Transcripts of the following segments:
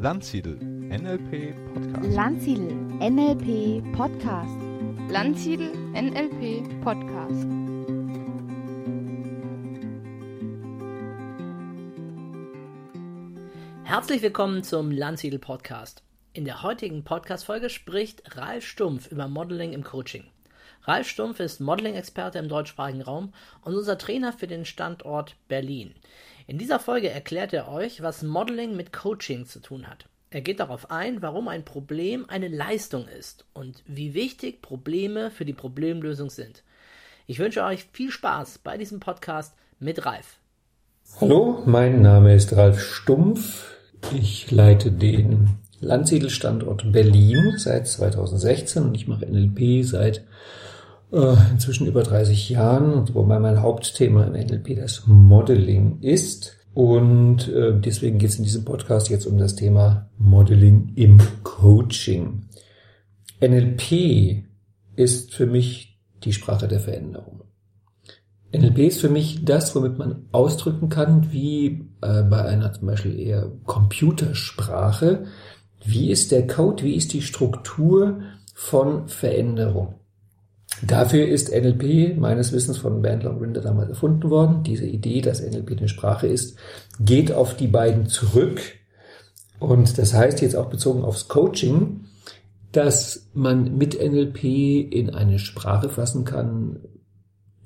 Landsiedel NLP Podcast. Landsiedel NLP Podcast. Landsiedel NLP Podcast. Herzlich willkommen zum Landsiedel Podcast. In der heutigen Podcast-Folge spricht Ralf Stumpf über Modeling im Coaching. Ralf Stumpf ist Modeling-Experte im deutschsprachigen Raum und unser Trainer für den Standort Berlin. In dieser Folge erklärt er euch, was Modeling mit Coaching zu tun hat. Er geht darauf ein, warum ein Problem eine Leistung ist und wie wichtig Probleme für die Problemlösung sind. Ich wünsche euch viel Spaß bei diesem Podcast mit Ralf. Hallo, mein Name ist Ralf Stumpf. Ich leite den Landsiedelstandort Berlin seit 2016 und ich mache NLP seit äh, inzwischen über 30 Jahren, wobei mein Hauptthema im NLP das Modeling ist. Und äh, deswegen geht es in diesem Podcast jetzt um das Thema Modeling im Coaching. NLP ist für mich die Sprache der Veränderung. NLP ist für mich das, womit man ausdrücken kann, wie äh, bei einer zum Beispiel eher Computersprache, wie ist der Code, wie ist die Struktur von Veränderung. Dafür ist NLP meines Wissens von Bandler und Rinder damals erfunden worden. Diese Idee, dass NLP eine Sprache ist, geht auf die beiden zurück. Und das heißt jetzt auch bezogen aufs Coaching, dass man mit NLP in eine Sprache fassen kann,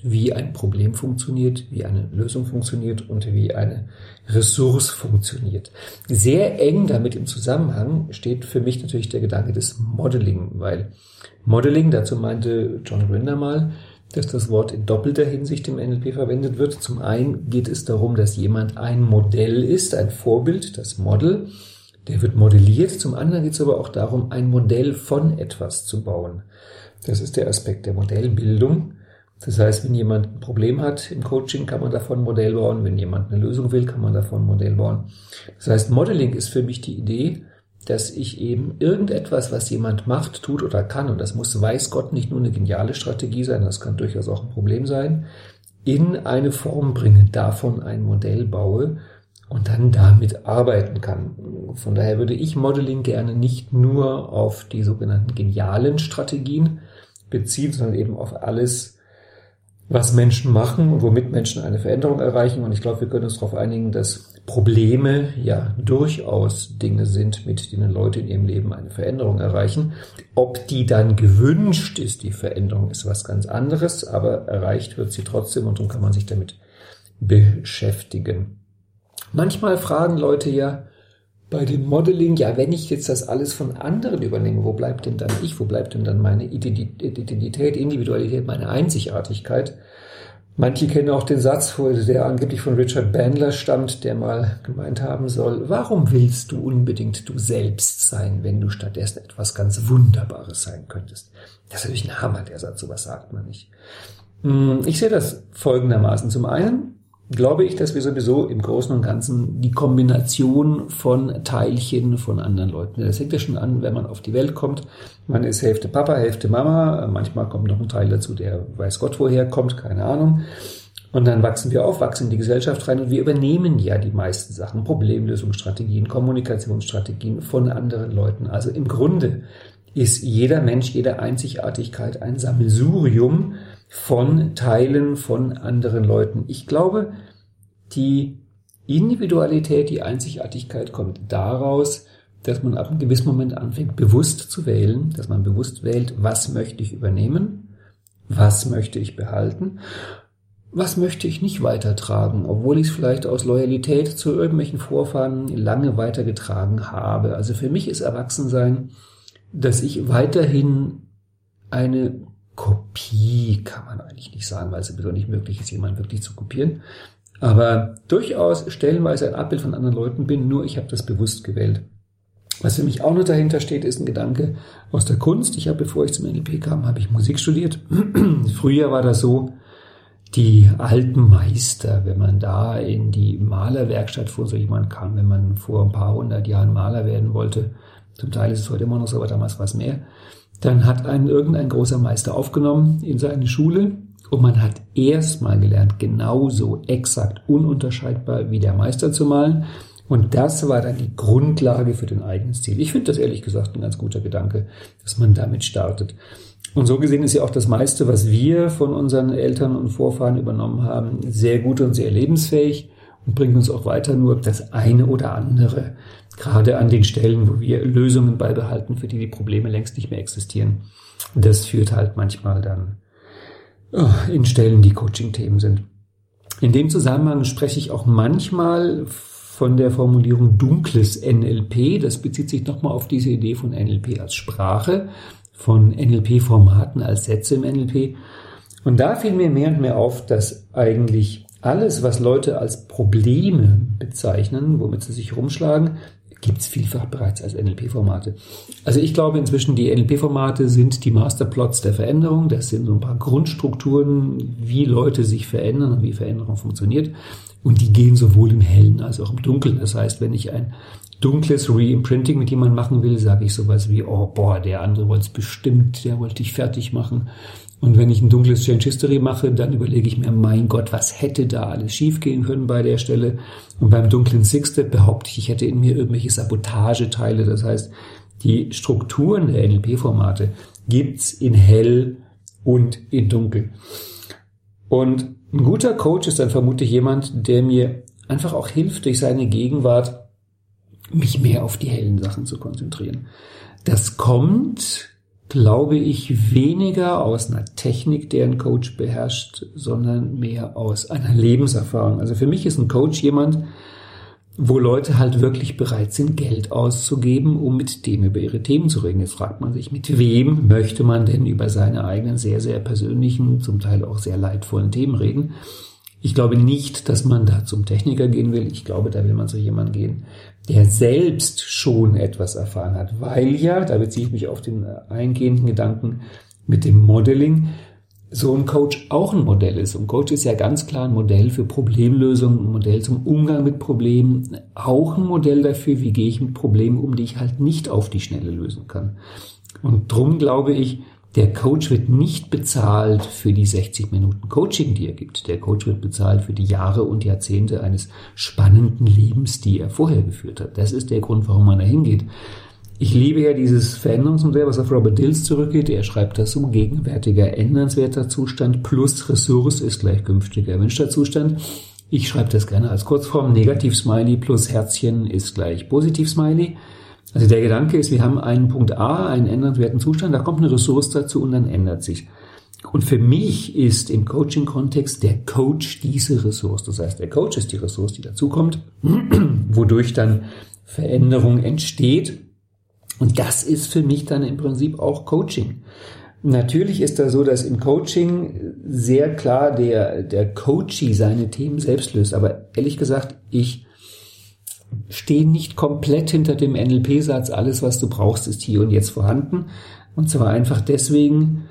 wie ein Problem funktioniert, wie eine Lösung funktioniert und wie eine Ressource funktioniert. Sehr eng damit im Zusammenhang steht für mich natürlich der Gedanke des Modeling, weil Modeling, dazu meinte John Grinder mal, dass das Wort in doppelter Hinsicht im NLP verwendet wird. Zum einen geht es darum, dass jemand ein Modell ist, ein Vorbild, das Model, der wird modelliert. Zum anderen geht es aber auch darum, ein Modell von etwas zu bauen. Das ist der Aspekt der Modellbildung. Das heißt, wenn jemand ein Problem hat im Coaching, kann man davon ein Modell bauen. Wenn jemand eine Lösung will, kann man davon ein Modell bauen. Das heißt, Modeling ist für mich die Idee, dass ich eben irgendetwas, was jemand macht, tut oder kann, und das muss, weiß Gott, nicht nur eine geniale Strategie sein, das kann durchaus auch ein Problem sein, in eine Form bringen, davon ein Modell baue und dann damit arbeiten kann. Von daher würde ich Modeling gerne nicht nur auf die sogenannten genialen Strategien beziehen, sondern eben auf alles, was Menschen machen und womit Menschen eine Veränderung erreichen. Und ich glaube, wir können uns darauf einigen, dass Probleme ja durchaus Dinge sind, mit denen Leute in ihrem Leben eine Veränderung erreichen. Ob die dann gewünscht ist, die Veränderung ist was ganz anderes, aber erreicht wird sie trotzdem und darum kann man sich damit beschäftigen. Manchmal fragen Leute ja, bei dem Modeling, ja, wenn ich jetzt das alles von anderen übernehme, wo bleibt denn dann ich, wo bleibt denn dann meine Identität, Individualität, meine Einzigartigkeit? Manche kennen auch den Satz, der angeblich von Richard Bandler stammt, der mal gemeint haben soll, warum willst du unbedingt du selbst sein, wenn du stattdessen etwas ganz Wunderbares sein könntest? Das ist natürlich ein Hammer, der Satz, sowas sagt man nicht. Hm, ich sehe das folgendermaßen. Zum einen, glaube ich, dass wir sowieso im Großen und Ganzen die Kombination von Teilchen von anderen Leuten. Das hängt ja schon an, wenn man auf die Welt kommt. Man ist Hälfte Papa, Hälfte Mama. Manchmal kommt noch ein Teil dazu, der weiß Gott woher kommt, keine Ahnung. Und dann wachsen wir auf, wachsen in die Gesellschaft rein und wir übernehmen ja die meisten Sachen, Problemlösungsstrategien, Kommunikationsstrategien von anderen Leuten. Also im Grunde ist jeder Mensch, jede Einzigartigkeit ein Sammelsurium von Teilen von anderen Leuten. Ich glaube, die Individualität, die Einzigartigkeit kommt daraus, dass man ab einem gewissen Moment anfängt, bewusst zu wählen, dass man bewusst wählt, was möchte ich übernehmen, was möchte ich behalten, was möchte ich nicht weitertragen, obwohl ich es vielleicht aus Loyalität zu irgendwelchen Vorfahren lange weitergetragen habe. Also für mich ist Erwachsensein, dass ich weiterhin eine Kopie kann man eigentlich nicht sagen, weil es sowieso nicht möglich ist, jemanden wirklich zu kopieren. Aber durchaus stellenweise ein Abbild von anderen Leuten bin, nur ich habe das bewusst gewählt. Was für mich auch noch dahinter steht, ist ein Gedanke aus der Kunst. Ich habe, bevor ich zum NLP kam, habe ich Musik studiert. Früher war das so, die alten Meister, wenn man da in die Malerwerkstatt vor so jemand kam, wenn man vor ein paar hundert Jahren Maler werden wollte, zum Teil ist es heute immer noch so, aber damals war es mehr, dann hat einen irgendein großer Meister aufgenommen in seine Schule und man hat erstmal gelernt, genauso exakt ununterscheidbar wie der Meister zu malen. Und das war dann die Grundlage für den eigenen Stil. Ich finde das ehrlich gesagt ein ganz guter Gedanke, dass man damit startet. Und so gesehen ist ja auch das meiste, was wir von unseren Eltern und Vorfahren übernommen haben, sehr gut und sehr lebensfähig und bringt uns auch weiter. Nur das eine oder andere, gerade an den Stellen, wo wir Lösungen beibehalten, für die die Probleme längst nicht mehr existieren, das führt halt manchmal dann oh, in Stellen, die Coaching-Themen sind. In dem Zusammenhang spreche ich auch manchmal von der Formulierung dunkles NLP. Das bezieht sich nochmal auf diese Idee von NLP als Sprache von NLP-Formaten als Sätze im NLP. Und da fiel mir mehr und mehr auf, dass eigentlich alles, was Leute als Probleme bezeichnen, womit sie sich rumschlagen, gibt es vielfach bereits als NLP-Formate. Also ich glaube inzwischen, die NLP-Formate sind die Masterplots der Veränderung. Das sind so ein paar Grundstrukturen, wie Leute sich verändern und wie Veränderung funktioniert. Und die gehen sowohl im Hellen als auch im Dunkeln. Das heißt, wenn ich ein dunkles Reimprinting mit jemandem machen will, sage ich sowas wie, oh boah, der andere wollte es bestimmt, der wollte dich fertig machen. Und wenn ich ein dunkles Change History mache, dann überlege ich mir, mein Gott, was hätte da alles schiefgehen können bei der Stelle? Und beim dunklen Six Step behaupte ich, ich hätte in mir irgendwelche Sabotageteile. Das heißt, die Strukturen der NLP-Formate gibt's in hell und in dunkel. Und ein guter Coach ist dann vermutlich jemand, der mir einfach auch hilft, durch seine Gegenwart mich mehr auf die hellen Sachen zu konzentrieren. Das kommt, glaube ich, weniger aus einer Technik, der ein Coach beherrscht, sondern mehr aus einer Lebenserfahrung. Also für mich ist ein Coach jemand, wo Leute halt wirklich bereit sind, Geld auszugeben, um mit dem über ihre Themen zu reden. Jetzt fragt man sich, mit wem möchte man denn über seine eigenen sehr, sehr persönlichen, zum Teil auch sehr leidvollen Themen reden? Ich glaube nicht, dass man da zum Techniker gehen will. Ich glaube, da will man zu jemandem gehen, der selbst schon etwas erfahren hat, weil ja, da beziehe ich mich auf den eingehenden Gedanken mit dem Modeling, so ein Coach auch ein Modell ist. Und Coach ist ja ganz klar ein Modell für Problemlösung, ein Modell zum Umgang mit Problemen, auch ein Modell dafür, wie gehe ich mit Problemen um, die ich halt nicht auf die Schnelle lösen kann. Und drum glaube ich, der Coach wird nicht bezahlt für die 60 Minuten Coaching, die er gibt. Der Coach wird bezahlt für die Jahre und Jahrzehnte eines spannenden Lebens, die er vorher geführt hat. Das ist der Grund, warum man da hingeht. Ich liebe ja dieses Veränderungsmodell, was auf Robert Dills zurückgeht. Er schreibt das so, gegenwärtiger ändernswerter Zustand plus Ressource ist gleich künftiger erwünschter Zustand. Ich schreibe das gerne als Kurzform. Negativ-Smiley plus Herzchen ist gleich Positiv-Smiley. Also der Gedanke ist, wir haben einen Punkt A, einen ändernswerten Zustand, da kommt eine Ressource dazu und dann ändert sich. Und für mich ist im Coaching-Kontext der Coach diese Ressource. Das heißt, der Coach ist die Ressource, die dazukommt, wodurch dann Veränderung entsteht. Und das ist für mich dann im Prinzip auch Coaching. Natürlich ist da so, dass im Coaching sehr klar der, der Coachee seine Themen selbst löst. Aber ehrlich gesagt, ich stehen nicht komplett hinter dem NLP-Satz, alles, was du brauchst, ist hier und jetzt vorhanden. Und zwar einfach deswegen,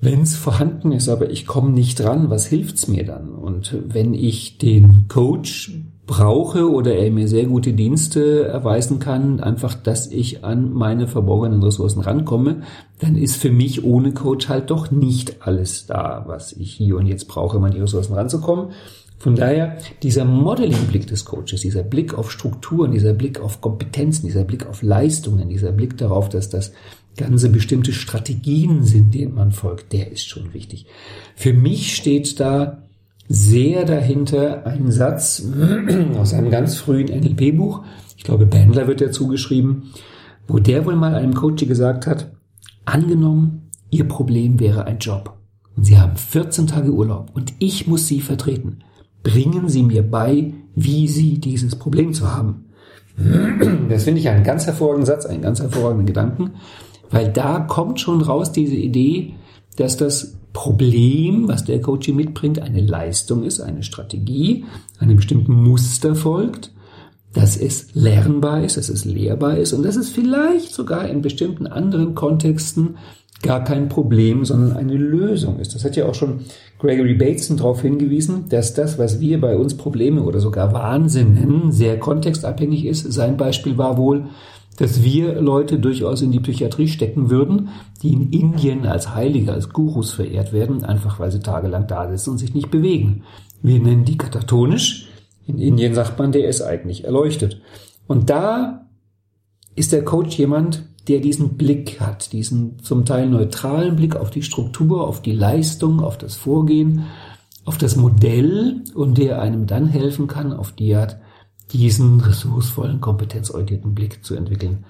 wenn es vorhanden ist, aber ich komme nicht dran, was hilft's mir dann? Und wenn ich den Coach brauche oder er mir sehr gute Dienste erweisen kann, einfach, dass ich an meine verborgenen Ressourcen rankomme, dann ist für mich ohne Coach halt doch nicht alles da, was ich hier und jetzt brauche, um an die Ressourcen ranzukommen. Von daher, dieser Modeling-Blick des Coaches, dieser Blick auf Strukturen, dieser Blick auf Kompetenzen, dieser Blick auf Leistungen, dieser Blick darauf, dass das Ganze bestimmte Strategien sind, denen man folgt, der ist schon wichtig. Für mich steht da sehr dahinter ein Satz aus einem ganz frühen NLP-Buch, ich glaube Bandler wird dazu geschrieben, wo der wohl mal einem Coach gesagt hat, angenommen, Ihr Problem wäre ein Job. Und Sie haben 14 Tage Urlaub und ich muss Sie vertreten bringen Sie mir bei, wie Sie dieses Problem zu haben. Das finde ich einen ganz hervorragenden Satz, einen ganz hervorragenden Gedanken, weil da kommt schon raus diese Idee, dass das Problem, was der Coach mitbringt, eine Leistung ist, eine Strategie, einem bestimmten Muster folgt, dass es lernbar ist, dass es lehrbar ist und dass es vielleicht sogar in bestimmten anderen Kontexten gar kein Problem, sondern eine Lösung ist. Das hat ja auch schon Gregory Bateson darauf hingewiesen, dass das, was wir bei uns Probleme oder sogar Wahnsinn nennen, sehr kontextabhängig ist. Sein Beispiel war wohl, dass wir Leute durchaus in die Psychiatrie stecken würden, die in Indien als Heilige, als Gurus verehrt werden, einfach weil sie tagelang da sitzen und sich nicht bewegen. Wir nennen die katatonisch, In Indien sagt man, der ist eigentlich erleuchtet. Und da ist der Coach jemand, der diesen Blick hat, diesen zum Teil neutralen Blick auf die Struktur, auf die Leistung, auf das Vorgehen, auf das Modell und der einem dann helfen kann, auf die Art, diesen ressourcevollen, kompetenzorientierten Blick zu entwickeln.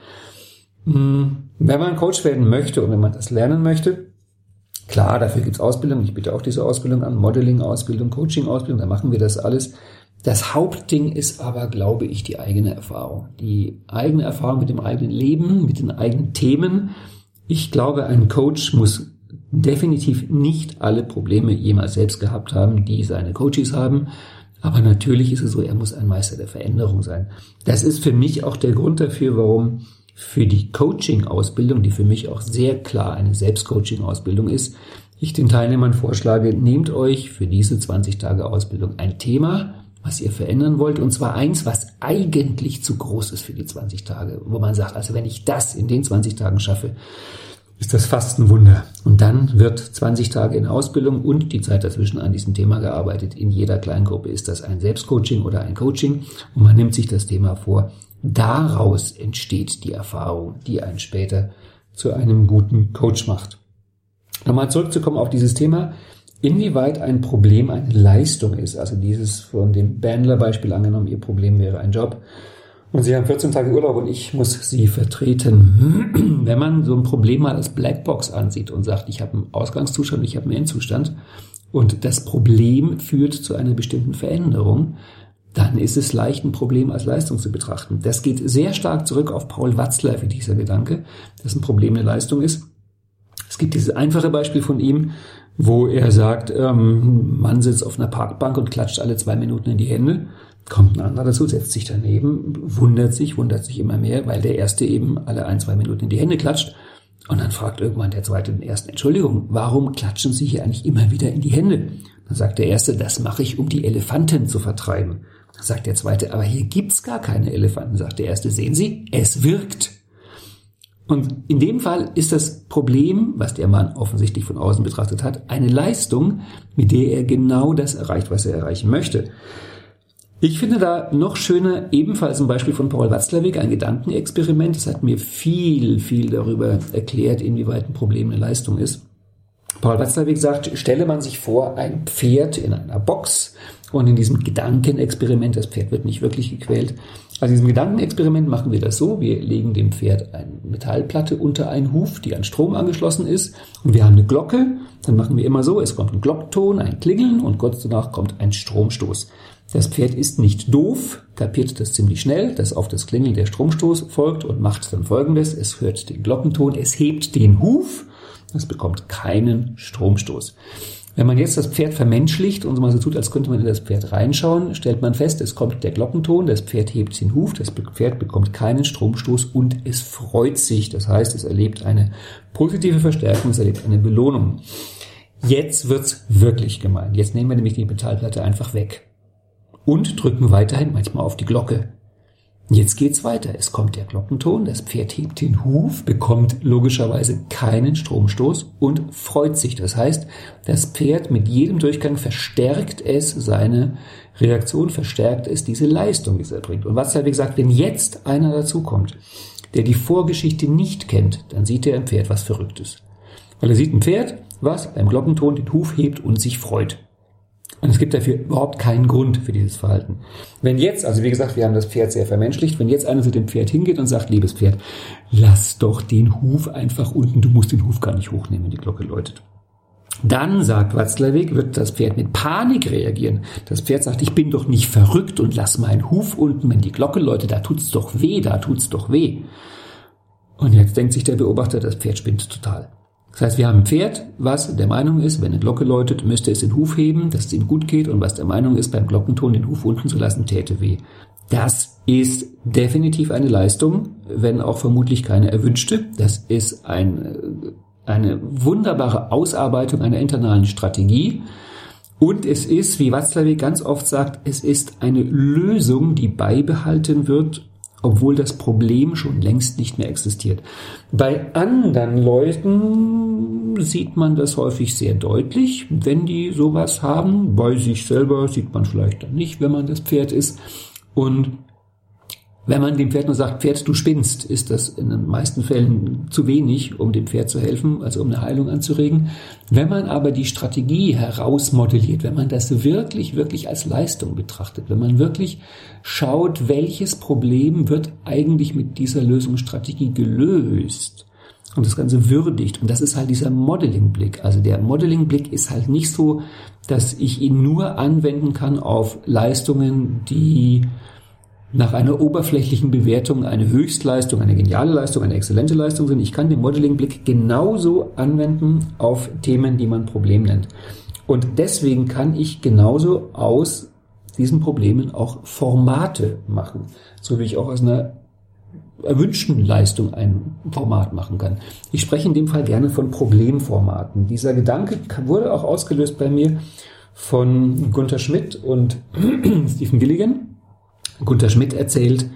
Hm, wenn man Coach werden möchte und wenn man das lernen möchte, klar, dafür gibt's Ausbildung. Ich biete auch diese Ausbildung an, Modeling-Ausbildung, Coaching-Ausbildung, da machen wir das alles. Das Hauptding ist aber, glaube ich, die eigene Erfahrung. Die eigene Erfahrung mit dem eigenen Leben, mit den eigenen Themen. Ich glaube, ein Coach muss definitiv nicht alle Probleme jemals selbst gehabt haben, die seine Coaches haben. Aber natürlich ist es so, er muss ein Meister der Veränderung sein. Das ist für mich auch der Grund dafür, warum für die Coaching-Ausbildung, die für mich auch sehr klar eine Selbstcoaching-Ausbildung ist, ich den Teilnehmern vorschlage, nehmt euch für diese 20 Tage Ausbildung ein Thema, was ihr verändern wollt, und zwar eins, was eigentlich zu groß ist für die 20 Tage, wo man sagt, also wenn ich das in den 20 Tagen schaffe, ist das fast ein Wunder. Und dann wird 20 Tage in Ausbildung und die Zeit dazwischen an diesem Thema gearbeitet. In jeder Kleingruppe ist das ein Selbstcoaching oder ein Coaching und man nimmt sich das Thema vor. Daraus entsteht die Erfahrung, die einen später zu einem guten Coach macht. Nochmal zurückzukommen auf dieses Thema inwieweit ein Problem eine Leistung ist. Also dieses von dem Bandler-Beispiel angenommen, Ihr Problem wäre ein Job. Und Sie haben 14 Tage Urlaub und ich muss Sie vertreten. Wenn man so ein Problem mal als Blackbox ansieht und sagt, ich habe einen Ausgangszustand, ich habe einen Endzustand und das Problem führt zu einer bestimmten Veränderung, dann ist es leicht, ein Problem als Leistung zu betrachten. Das geht sehr stark zurück auf Paul Watzler für dieser Gedanke, dass ein Problem eine Leistung ist. Es gibt dieses einfache Beispiel von ihm, wo er sagt, ähm, man sitzt auf einer Parkbank und klatscht alle zwei Minuten in die Hände. Kommt ein anderer dazu, setzt sich daneben, wundert sich, wundert sich immer mehr, weil der erste eben alle ein, zwei Minuten in die Hände klatscht. Und dann fragt irgendwann der zweite den ersten, Entschuldigung, warum klatschen Sie hier eigentlich immer wieder in die Hände? Dann sagt der erste, das mache ich, um die Elefanten zu vertreiben. Dann sagt der zweite, aber hier gibt's gar keine Elefanten, sagt der erste. Sehen Sie, es wirkt. Und in dem Fall ist das Problem, was der Mann offensichtlich von außen betrachtet hat, eine Leistung, mit der er genau das erreicht, was er erreichen möchte. Ich finde da noch schöner ebenfalls ein Beispiel von Paul Watzlawick, ein Gedankenexperiment. Das hat mir viel, viel darüber erklärt, inwieweit ein Problem eine Leistung ist. Paul Watzlawick sagt, stelle man sich vor, ein Pferd in einer Box und in diesem Gedankenexperiment, das Pferd wird nicht wirklich gequält, also in diesem Gedankenexperiment machen wir das so, wir legen dem Pferd eine Metallplatte unter einen Huf, die an Strom angeschlossen ist und wir haben eine Glocke, dann machen wir immer so, es kommt ein Glockton, ein Klingeln und kurz danach kommt ein Stromstoß. Das Pferd ist nicht doof, kapiert das ziemlich schnell, dass auf das Klingeln der Stromstoß folgt und macht dann folgendes, es hört den Glockenton, es hebt den Huf, es bekommt keinen Stromstoß. Wenn man jetzt das Pferd vermenschlicht und so mal so tut, als könnte man in das Pferd reinschauen, stellt man fest, es kommt der Glockenton, das Pferd hebt den Huf, das Pferd bekommt keinen Stromstoß und es freut sich. Das heißt, es erlebt eine positive Verstärkung, es erlebt eine Belohnung. Jetzt wird's wirklich gemein. Jetzt nehmen wir nämlich die Metallplatte einfach weg und drücken weiterhin manchmal auf die Glocke. Jetzt geht's weiter. Es kommt der Glockenton, das Pferd hebt den Huf, bekommt logischerweise keinen Stromstoß und freut sich. Das heißt, das Pferd mit jedem Durchgang verstärkt es seine Reaktion, verstärkt es diese Leistung, die es erbringt. Und was hat wie gesagt, wenn jetzt einer dazukommt, der die Vorgeschichte nicht kennt, dann sieht er ein Pferd was Verrücktes. Weil er sieht ein Pferd, was beim Glockenton den Huf hebt und sich freut. Und es gibt dafür überhaupt keinen Grund für dieses Verhalten. Wenn jetzt, also wie gesagt, wir haben das Pferd sehr vermenschlicht, wenn jetzt einer zu dem Pferd hingeht und sagt, liebes Pferd, lass doch den Huf einfach unten, du musst den Huf gar nicht hochnehmen, wenn die Glocke läutet. Dann, sagt Watzlawick, wird das Pferd mit Panik reagieren. Das Pferd sagt, ich bin doch nicht verrückt und lass meinen Huf unten, wenn die Glocke läutet, da tut's doch weh, da tut's doch weh. Und jetzt denkt sich der Beobachter, das Pferd spinnt total. Das heißt, wir haben ein Pferd, was der Meinung ist, wenn eine Glocke läutet, müsste es den Huf heben, dass es ihm gut geht und was der Meinung ist, beim Glockenton den Huf unten zu lassen, täte weh. Das ist definitiv eine Leistung, wenn auch vermutlich keine erwünschte. Das ist ein, eine wunderbare Ausarbeitung einer internalen Strategie. Und es ist, wie Watzlawick ganz oft sagt, es ist eine Lösung, die beibehalten wird, obwohl das Problem schon längst nicht mehr existiert. Bei anderen Leuten sieht man das häufig sehr deutlich, wenn die sowas haben. Bei sich selber sieht man vielleicht dann nicht, wenn man das Pferd ist. Und wenn man dem Pferd nur sagt, Pferd, du spinnst, ist das in den meisten Fällen zu wenig, um dem Pferd zu helfen, also um eine Heilung anzuregen. Wenn man aber die Strategie herausmodelliert, wenn man das wirklich, wirklich als Leistung betrachtet, wenn man wirklich schaut, welches Problem wird eigentlich mit dieser Lösungsstrategie gelöst, und das Ganze würdigt. Und das ist halt dieser Modeling-Blick. Also der Modeling-Blick ist halt nicht so, dass ich ihn nur anwenden kann auf Leistungen, die nach einer oberflächlichen Bewertung eine Höchstleistung, eine geniale Leistung, eine exzellente Leistung sind. Ich kann den Modeling-Blick genauso anwenden auf Themen, die man Problem nennt. Und deswegen kann ich genauso aus diesen Problemen auch Formate machen, so wie ich auch aus einer erwünschten Leistung ein Format machen kann. Ich spreche in dem Fall gerne von Problemformaten. Dieser Gedanke wurde auch ausgelöst bei mir von Gunther Schmidt und Stephen Gilligan Gunther Schmidt erzählt,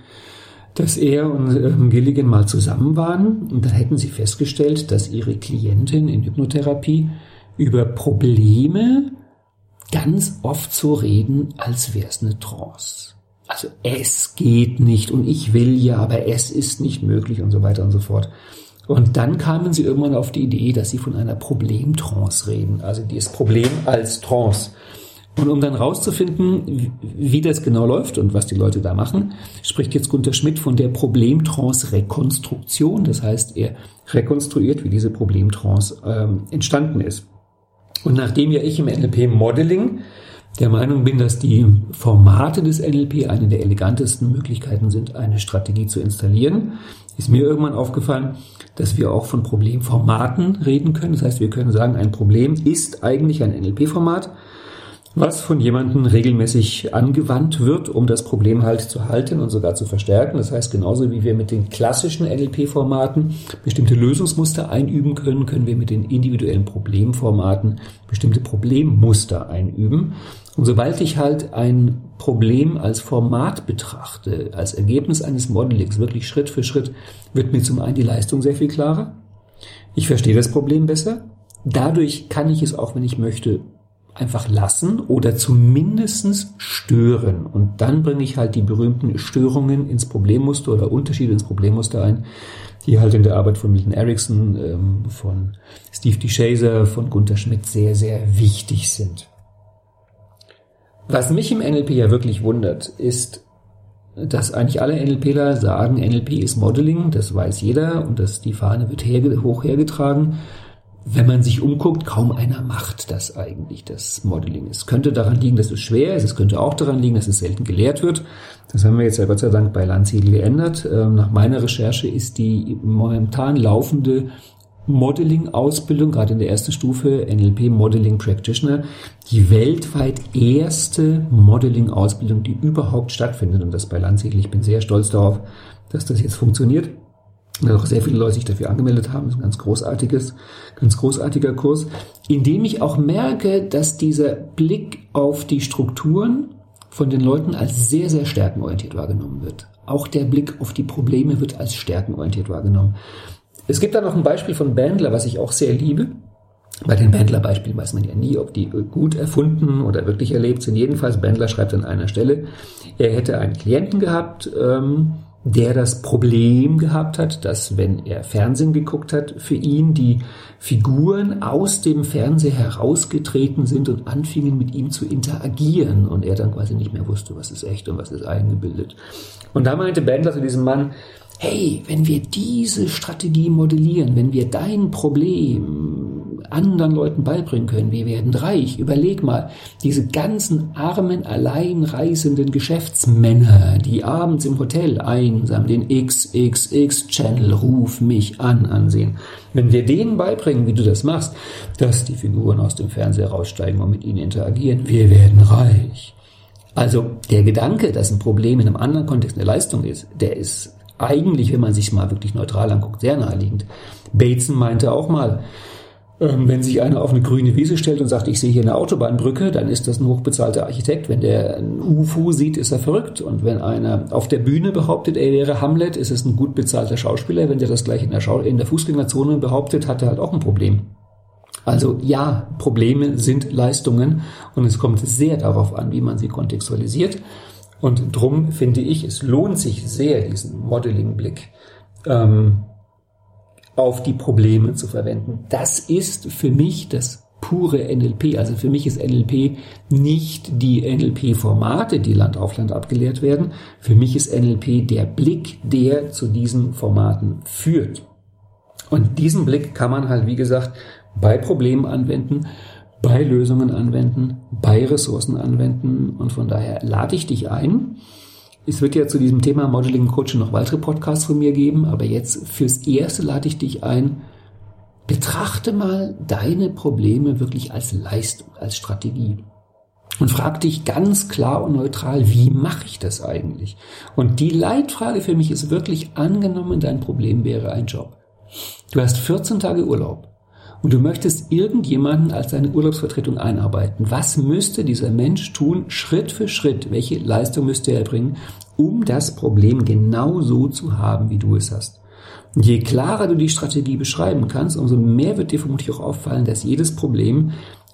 dass er und ähm, Gilligan mal zusammen waren und dann hätten sie festgestellt, dass ihre Klientin in Hypnotherapie über Probleme ganz oft so reden, als wäre es eine Trance. Also es geht nicht und ich will ja, aber es ist nicht möglich und so weiter und so fort. Und dann kamen sie irgendwann auf die Idee, dass sie von einer Problemtrance reden, also das Problem als Trance. Und um dann rauszufinden, wie das genau läuft und was die Leute da machen, spricht jetzt Gunter Schmidt von der Problemtrance-Rekonstruktion. Das heißt, er rekonstruiert, wie diese Problemtrance ähm, entstanden ist. Und nachdem ja ich im NLP Modeling der Meinung bin, dass die Formate des NLP eine der elegantesten Möglichkeiten sind, eine Strategie zu installieren, ist mir irgendwann aufgefallen, dass wir auch von Problemformaten reden können. Das heißt, wir können sagen, ein Problem ist eigentlich ein NLP-Format was von jemandem regelmäßig angewandt wird, um das Problem halt zu halten und sogar zu verstärken. Das heißt, genauso wie wir mit den klassischen NLP-Formaten bestimmte Lösungsmuster einüben können, können wir mit den individuellen Problemformaten bestimmte Problemmuster einüben. Und sobald ich halt ein Problem als Format betrachte, als Ergebnis eines Modelings, wirklich Schritt für Schritt, wird mir zum einen die Leistung sehr viel klarer. Ich verstehe das Problem besser. Dadurch kann ich es auch, wenn ich möchte, einfach lassen oder zumindestens stören. Und dann bringe ich halt die berühmten Störungen ins Problemmuster oder Unterschiede ins Problemmuster ein, die halt in der Arbeit von Milton Erickson, ähm, von Steve DeShazer, von Gunther Schmidt sehr, sehr wichtig sind. Was mich im NLP ja wirklich wundert, ist, dass eigentlich alle NLPler sagen, NLP ist Modeling, das weiß jeder und dass die Fahne wird hoch hergetragen wenn man sich umguckt, kaum einer macht das eigentlich, das Modeling. Es könnte daran liegen, dass es schwer ist. Es könnte auch daran liegen, dass es selten gelehrt wird. Das haben wir jetzt ja Gott sei Dank bei Landsiedel geändert. Ähm, nach meiner Recherche ist die momentan laufende Modeling-Ausbildung, gerade in der ersten Stufe, NLP Modeling Practitioner, die weltweit erste Modeling-Ausbildung, die überhaupt stattfindet. Und das bei Landsiedel. Ich bin sehr stolz darauf, dass das jetzt funktioniert weil auch sehr viele Leute sich dafür angemeldet haben. Das ist ein ganz großartiges, ganz großartiger Kurs, in dem ich auch merke, dass dieser Blick auf die Strukturen von den Leuten als sehr, sehr stärkenorientiert wahrgenommen wird. Auch der Blick auf die Probleme wird als stärkenorientiert wahrgenommen. Es gibt da noch ein Beispiel von Bandler, was ich auch sehr liebe. Bei den Bandler-Beispielen weiß man ja nie, ob die gut erfunden oder wirklich erlebt sind. Jedenfalls, Bandler schreibt an einer Stelle, er hätte einen Klienten gehabt, ähm, der das Problem gehabt hat, dass wenn er Fernsehen geguckt hat, für ihn die Figuren aus dem Fernseher herausgetreten sind und anfingen mit ihm zu interagieren und er dann quasi nicht mehr wusste, was ist echt und was ist eingebildet. Und da meinte Bandler zu diesem Mann, hey, wenn wir diese Strategie modellieren, wenn wir dein Problem anderen Leuten beibringen können, wir werden reich. Überleg mal, diese ganzen armen, alleinreisenden Geschäftsmänner, die abends im Hotel einsam den XXX-Channel Ruf mich an ansehen. Wenn wir denen beibringen, wie du das machst, dass die Figuren aus dem Fernseher raussteigen und mit ihnen interagieren, wir werden reich. Also der Gedanke, dass ein Problem in einem anderen Kontext eine Leistung ist, der ist eigentlich, wenn man sich mal wirklich neutral anguckt, sehr naheliegend. Bateson meinte auch mal, wenn sich einer auf eine grüne Wiese stellt und sagt, ich sehe hier eine Autobahnbrücke, dann ist das ein hochbezahlter Architekt. Wenn der ein UFO sieht, ist er verrückt. Und wenn einer auf der Bühne behauptet, er wäre Hamlet, ist es ein gut bezahlter Schauspieler. Wenn der das gleich in der, Schau in der Fußgängerzone behauptet, hat er halt auch ein Problem. Also ja, Probleme sind Leistungen und es kommt sehr darauf an, wie man sie kontextualisiert. Und drum finde ich, es lohnt sich sehr, diesen Modeling-Blick ähm, auf die Probleme zu verwenden. Das ist für mich das pure NLP. Also für mich ist NLP nicht die NLP-Formate, die Land auf Land abgelehrt werden. Für mich ist NLP der Blick, der zu diesen Formaten führt. Und diesen Blick kann man halt, wie gesagt, bei Problemen anwenden, bei Lösungen anwenden, bei Ressourcen anwenden. Und von daher lade ich dich ein. Es wird ja zu diesem Thema Modeling Coaching noch weitere Podcasts von mir geben, aber jetzt fürs Erste lade ich dich ein, betrachte mal deine Probleme wirklich als Leistung, als Strategie. Und frag dich ganz klar und neutral, wie mache ich das eigentlich? Und die Leitfrage für mich ist wirklich angenommen, dein Problem wäre ein Job. Du hast 14 Tage Urlaub und du möchtest irgendjemanden als deine Urlaubsvertretung einarbeiten. Was müsste dieser Mensch tun, Schritt für Schritt? Welche Leistung müsste er erbringen, um das Problem genau so zu haben, wie du es hast? Und je klarer du die Strategie beschreiben kannst, umso mehr wird dir vermutlich auch auffallen, dass jedes Problem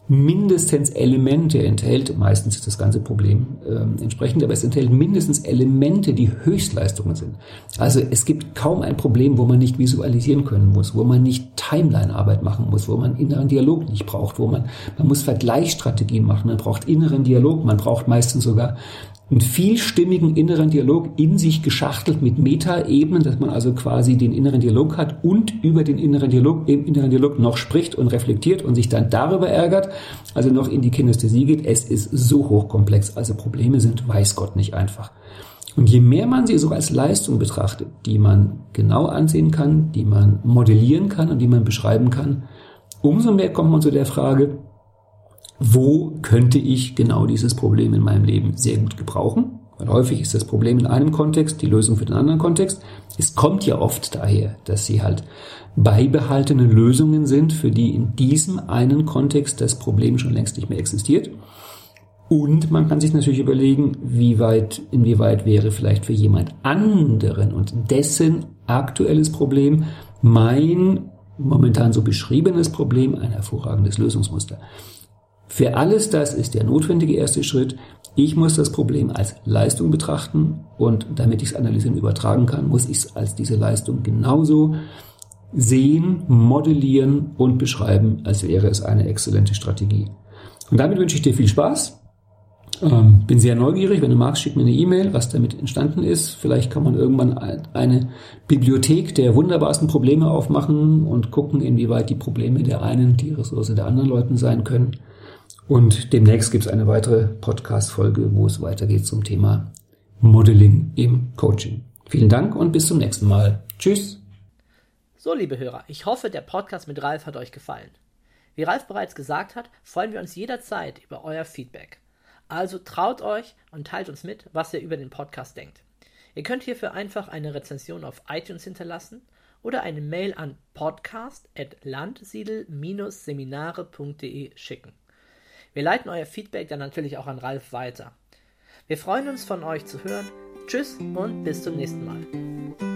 mindestens Elemente enthält, meistens ist das ganze Problem äh, entsprechend, aber es enthält mindestens Elemente, die Höchstleistungen sind. Also es gibt kaum ein Problem, wo man nicht visualisieren können muss, wo man nicht Timeline-Arbeit machen muss, wo man inneren Dialog nicht braucht, wo man, man muss Vergleichsstrategien machen, man braucht inneren Dialog, man braucht meistens sogar einen vielstimmigen inneren Dialog in sich geschachtelt mit Metaebenen, dass man also quasi den inneren Dialog hat und über den inneren Dialog im inneren Dialog noch spricht und reflektiert und sich dann darüber ärgert, also noch in die Kinästhesie geht. Es ist so hochkomplex, also Probleme sind weiß Gott nicht einfach. Und je mehr man sie so als Leistung betrachtet, die man genau ansehen kann, die man modellieren kann und die man beschreiben kann, umso mehr kommt man zu der Frage, wo könnte ich genau dieses Problem in meinem Leben sehr gut gebrauchen? Weil häufig ist das Problem in einem Kontext, die Lösung für den anderen Kontext. Es kommt ja oft daher, dass sie halt beibehaltene Lösungen sind, für die in diesem einen Kontext das Problem schon längst nicht mehr existiert. Und man kann sich natürlich überlegen, wie weit, inwieweit wäre vielleicht für jemand anderen und dessen aktuelles Problem mein momentan so beschriebenes Problem ein hervorragendes Lösungsmuster. Für alles das ist der notwendige erste Schritt. Ich muss das Problem als Leistung betrachten und damit ich es analysieren übertragen kann, muss ich es als diese Leistung genauso sehen, modellieren und beschreiben, als wäre es eine exzellente Strategie. Und damit wünsche ich dir viel Spaß. Ähm, bin sehr neugierig. Wenn du magst, schick mir eine E-Mail, was damit entstanden ist. Vielleicht kann man irgendwann eine Bibliothek der wunderbarsten Probleme aufmachen und gucken, inwieweit die Probleme der einen die Ressource der anderen Leuten sein können. Und demnächst gibt es eine weitere Podcast-Folge, wo es weitergeht zum Thema Modeling im Coaching. Vielen Dank und bis zum nächsten Mal. Tschüss. So, liebe Hörer, ich hoffe, der Podcast mit Ralf hat euch gefallen. Wie Ralf bereits gesagt hat, freuen wir uns jederzeit über euer Feedback. Also traut euch und teilt uns mit, was ihr über den Podcast denkt. Ihr könnt hierfür einfach eine Rezension auf iTunes hinterlassen oder eine Mail an podcast.landsiedel-seminare.de schicken. Wir leiten euer Feedback dann natürlich auch an Ralf weiter. Wir freuen uns von euch zu hören. Tschüss und bis zum nächsten Mal.